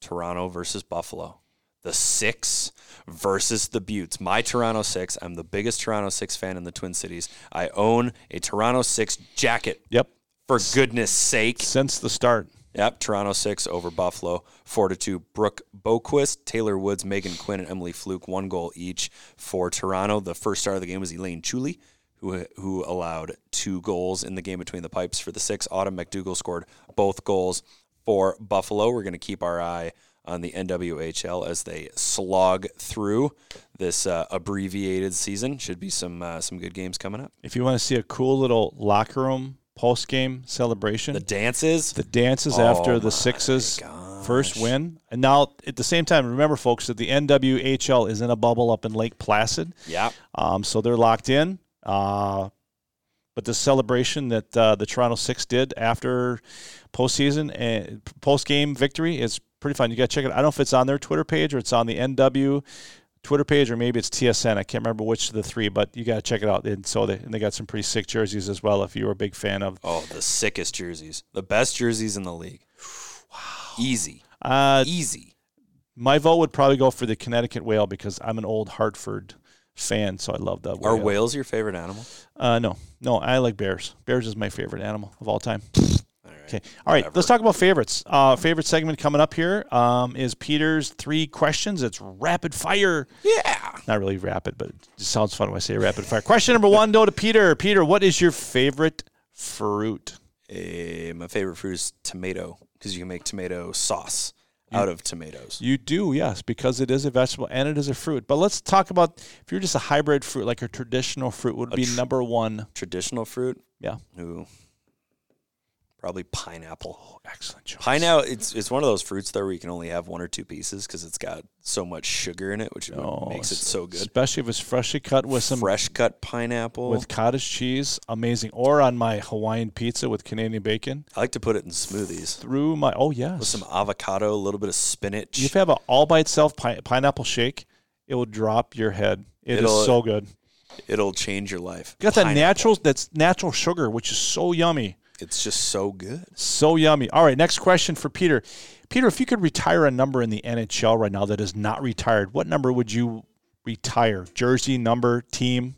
[SPEAKER 2] Toronto versus Buffalo. The six versus the Beauts. My Toronto Six. I'm the biggest Toronto Six fan in the Twin Cities. I own a Toronto Six jacket.
[SPEAKER 3] yep.
[SPEAKER 2] For goodness sake.
[SPEAKER 3] Since the start.
[SPEAKER 2] Yep, Toronto six over Buffalo, four to two. Brooke Boquist, Taylor Woods, Megan Quinn, and Emily Fluke, one goal each for Toronto. The first star of the game was Elaine Chuli, who who allowed two goals in the game between the pipes for the six. Autumn MacDougall scored both goals for Buffalo. We're going to keep our eye on the NWHL as they slog through this uh, abbreviated season. Should be some uh, some good games coming up.
[SPEAKER 3] If you want to see a cool little locker room post game celebration,
[SPEAKER 2] The dances.
[SPEAKER 3] the dances
[SPEAKER 2] Oh
[SPEAKER 3] after the Sixes
[SPEAKER 2] gosh.
[SPEAKER 3] first win. And now at the same time, remember folks that the NWHL is in a bubble up in Lake Placid.
[SPEAKER 2] yeah.
[SPEAKER 3] Um, so they're locked in. Uh, but the celebration that uh, the Toronto Six did after postseason and post game victory is pretty fun. You got to check it. out. I don't know if it's on their Twitter page or it's on the NW Twitter page or maybe it's TSN. I can't remember which of the three, but you got to check it out. And so they and they got some pretty sick jerseys as well. If you were a big fan of,
[SPEAKER 2] Oh, the sickest jerseys. The best jerseys in the league. Wow. Easy.
[SPEAKER 3] uh,
[SPEAKER 2] Easy.
[SPEAKER 3] my vote would probably go for the Connecticut Whale because I'm an old Hartford fan, so I love the Whale.
[SPEAKER 2] Are whales your favorite animal?
[SPEAKER 3] Uh, no, no, I like bears. Bears is my favorite animal of all time. Okay. All right.
[SPEAKER 2] Whatever.
[SPEAKER 3] Let's talk about favorites. Uh, favorite segment coming up here um, is Peter's three questions. It's rapid fire.
[SPEAKER 2] Yeah.
[SPEAKER 3] Not really rapid, but it just sounds fun when I say rapid fire. Question number one, go to Peter. Peter, what is your favorite fruit?
[SPEAKER 2] Eh, my favorite fruit is tomato because you can make tomato sauce out of tomatoes.
[SPEAKER 3] You do, yes, because it is a vegetable and it is a fruit. But let's talk about if you're just a hybrid fruit, like a traditional fruit would be
[SPEAKER 2] tr-
[SPEAKER 3] number one.
[SPEAKER 2] Traditional fruit.
[SPEAKER 3] Yeah.
[SPEAKER 2] Ooh. Probably pineapple.
[SPEAKER 3] Oh, Excellent choice.
[SPEAKER 2] Pineapple. It's it's one of those fruits though where you can only have one or two pieces because it's got so much sugar in it, which
[SPEAKER 3] Oh,
[SPEAKER 2] makes it so good.
[SPEAKER 3] Especially if it's freshly cut with some
[SPEAKER 2] Fresh cut pineapple.
[SPEAKER 3] with cottage cheese, amazing. Or on my Hawaiian pizza with Canadian bacon.
[SPEAKER 2] I like to put it in smoothies
[SPEAKER 3] Through my oh yes,
[SPEAKER 2] with some avocado, a little bit of spinach.
[SPEAKER 3] If you have an all by itself pi- pineapple shake, it will drop your head. It is
[SPEAKER 2] It'll-
[SPEAKER 3] so good.
[SPEAKER 2] It'll change your life.
[SPEAKER 3] You got that natural that's natural sugar, which is so yummy.
[SPEAKER 2] It's just so good.
[SPEAKER 3] So yummy. All right, next question for Peter. Peter, if you could retire a number in the NHL right now that is not retired, what number would you retire? Jersey, number, team?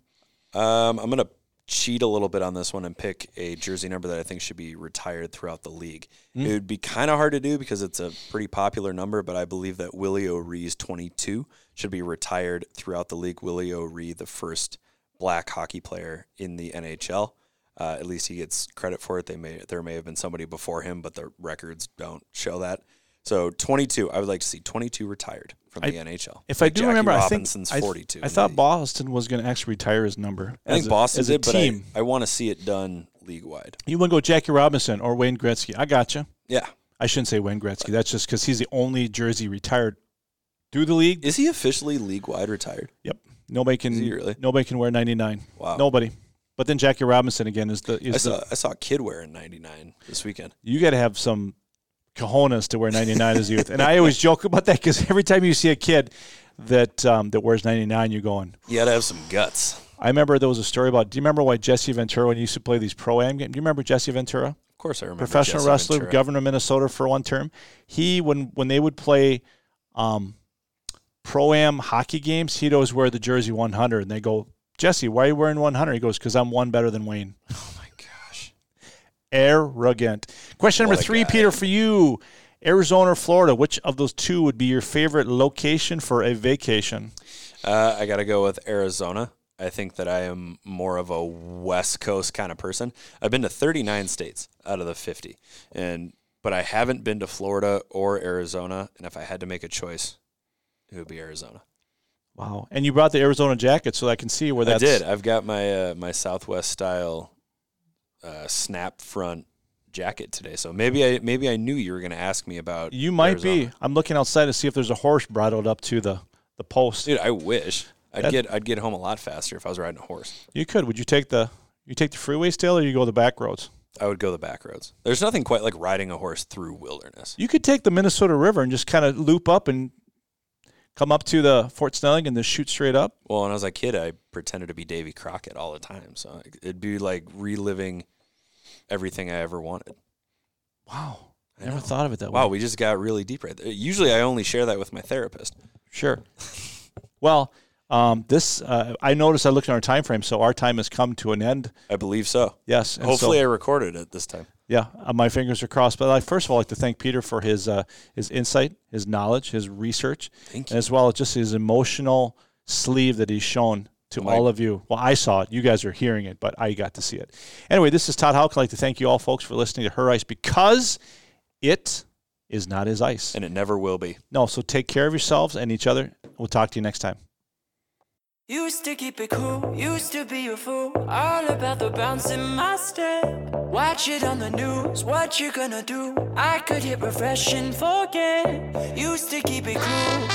[SPEAKER 2] Um, I'm gonna cheat a little bit on this one and pick a jersey number that I think should be retired throughout the league.
[SPEAKER 3] Hmm.
[SPEAKER 2] It would be kind of hard to do because it's a pretty popular number, but I believe that Willie O'Ree's 22 should be retired throughout the league. Willie O'Ree, the first black hockey player in the NHL. Uh, at least he gets credit for it. They may there may have been somebody before him, but the records don't show that. So 22, I would like to see 22 retired from the NHL.
[SPEAKER 3] If I do
[SPEAKER 2] Jackie
[SPEAKER 3] remember,
[SPEAKER 2] Robinson's
[SPEAKER 3] I think I,
[SPEAKER 2] 42.
[SPEAKER 3] I
[SPEAKER 2] in
[SPEAKER 3] thought
[SPEAKER 2] the-
[SPEAKER 3] Boston was going to actually retire his number.
[SPEAKER 2] I think
[SPEAKER 3] a-
[SPEAKER 2] Boston did, but
[SPEAKER 3] team.
[SPEAKER 2] I, I want to see it done league wide.
[SPEAKER 3] you want to go Jackie Robinson or Wayne Gretzky? I got you.
[SPEAKER 2] Yeah,
[SPEAKER 3] I shouldn't say Wayne Gretzky. That's just because he's the only jersey retired through the league.
[SPEAKER 2] is he officially league wide retired?
[SPEAKER 3] Yep. Nobody can.
[SPEAKER 2] Really?
[SPEAKER 3] Nobody can wear ninety nine.
[SPEAKER 2] Wow.
[SPEAKER 3] Nobody. But then Jackie Robinson again is the
[SPEAKER 2] I saw
[SPEAKER 3] the
[SPEAKER 2] I saw a kid wearing 99 this weekend.
[SPEAKER 3] you got to have some cojones to wear 99 as a youth. And I always joke about that because every time you see a kid that um, that wears 99, you're going.
[SPEAKER 2] You got to have some guts.
[SPEAKER 3] I remember there was a story about. Do you remember why Jesse Ventura when he used to play these pro am games? Do you remember Jesse Ventura,
[SPEAKER 2] Of course, I remember
[SPEAKER 3] professional
[SPEAKER 2] Jesse
[SPEAKER 3] wrestler,
[SPEAKER 2] Ventura.
[SPEAKER 3] governor of Minnesota for one term? He when when they would play. Um, Pro am hockey games, he'd always wear the jersey 100, and they go, Jesse, why are you wearing 100? He goes, because I'm one better than Wayne. <laughs>
[SPEAKER 2] Oh my gosh.
[SPEAKER 3] arrogant. Question number three,
[SPEAKER 2] guy.
[SPEAKER 3] Peter, for you. Arizona or Florida, which of those two would be your favorite location for a vacation?
[SPEAKER 2] Uh, I got to go with Arizona. I think that I am more of a West Coast kind of person. I've been to 39 states out of the 50, and but I haven't been to Florida or Arizona. And if I had to make a choice, it would be Arizona.
[SPEAKER 3] Wow. And you brought the Arizona jacket so I can see where that's.
[SPEAKER 2] I did. I've got my uh, my Southwest style uh, snap front jacket today. So maybe I maybe I knew you were going to ask me about.
[SPEAKER 3] You might
[SPEAKER 2] Arizona.
[SPEAKER 3] be. I'm looking outside to see if there's a horse bridled up to the, the post.
[SPEAKER 2] Dude, I wish I'd
[SPEAKER 3] That-
[SPEAKER 2] get I'd get home a lot faster if I was riding a horse.
[SPEAKER 3] You could. Would you take the you take the freeway still or you go the back roads?
[SPEAKER 2] I would go the back roads. There's nothing quite like riding a horse through wilderness.
[SPEAKER 3] You could take the Minnesota River and just kind of loop up and come up to the Fort Snelling and just shoot straight up.
[SPEAKER 2] Well, when I was a kid, I pretended to be Davy Crockett all the time. So it'd be like reliving everything I ever wanted.
[SPEAKER 3] Wow.
[SPEAKER 2] I
[SPEAKER 3] Never thought of it that way.
[SPEAKER 2] Wow, we just got really deep right there. Usually I only share that with my therapist.
[SPEAKER 3] Sure. <laughs> well, um, this uh, I noticed. I looked at our time frame, so our time has come to an end.
[SPEAKER 2] I believe so.
[SPEAKER 3] Yes.
[SPEAKER 2] Hopefully
[SPEAKER 3] so,
[SPEAKER 2] I recorded it this time.
[SPEAKER 3] yeah, uh, my fingers are crossed. But I first of all like to thank Peter for his uh, his insight, his knowledge, his research, as well as just his emotional sleeve that he's shown to
[SPEAKER 2] Mike.
[SPEAKER 3] all of you. Well, I saw it. You guys are hearing it, but I got to see it. Anyway, this is Todd Houck. I'd like to thank you all, folks, for listening to Her Ice because it is not his ice.
[SPEAKER 2] And it never will be.
[SPEAKER 3] No, so take care of yourselves and each other. We'll talk to you next time.
[SPEAKER 1] Used to keep it cool, used to be a fool. All about the bounce in my step. Watch it on the news, what you gonna do? I could hit refresh and forget. Used to keep it cool,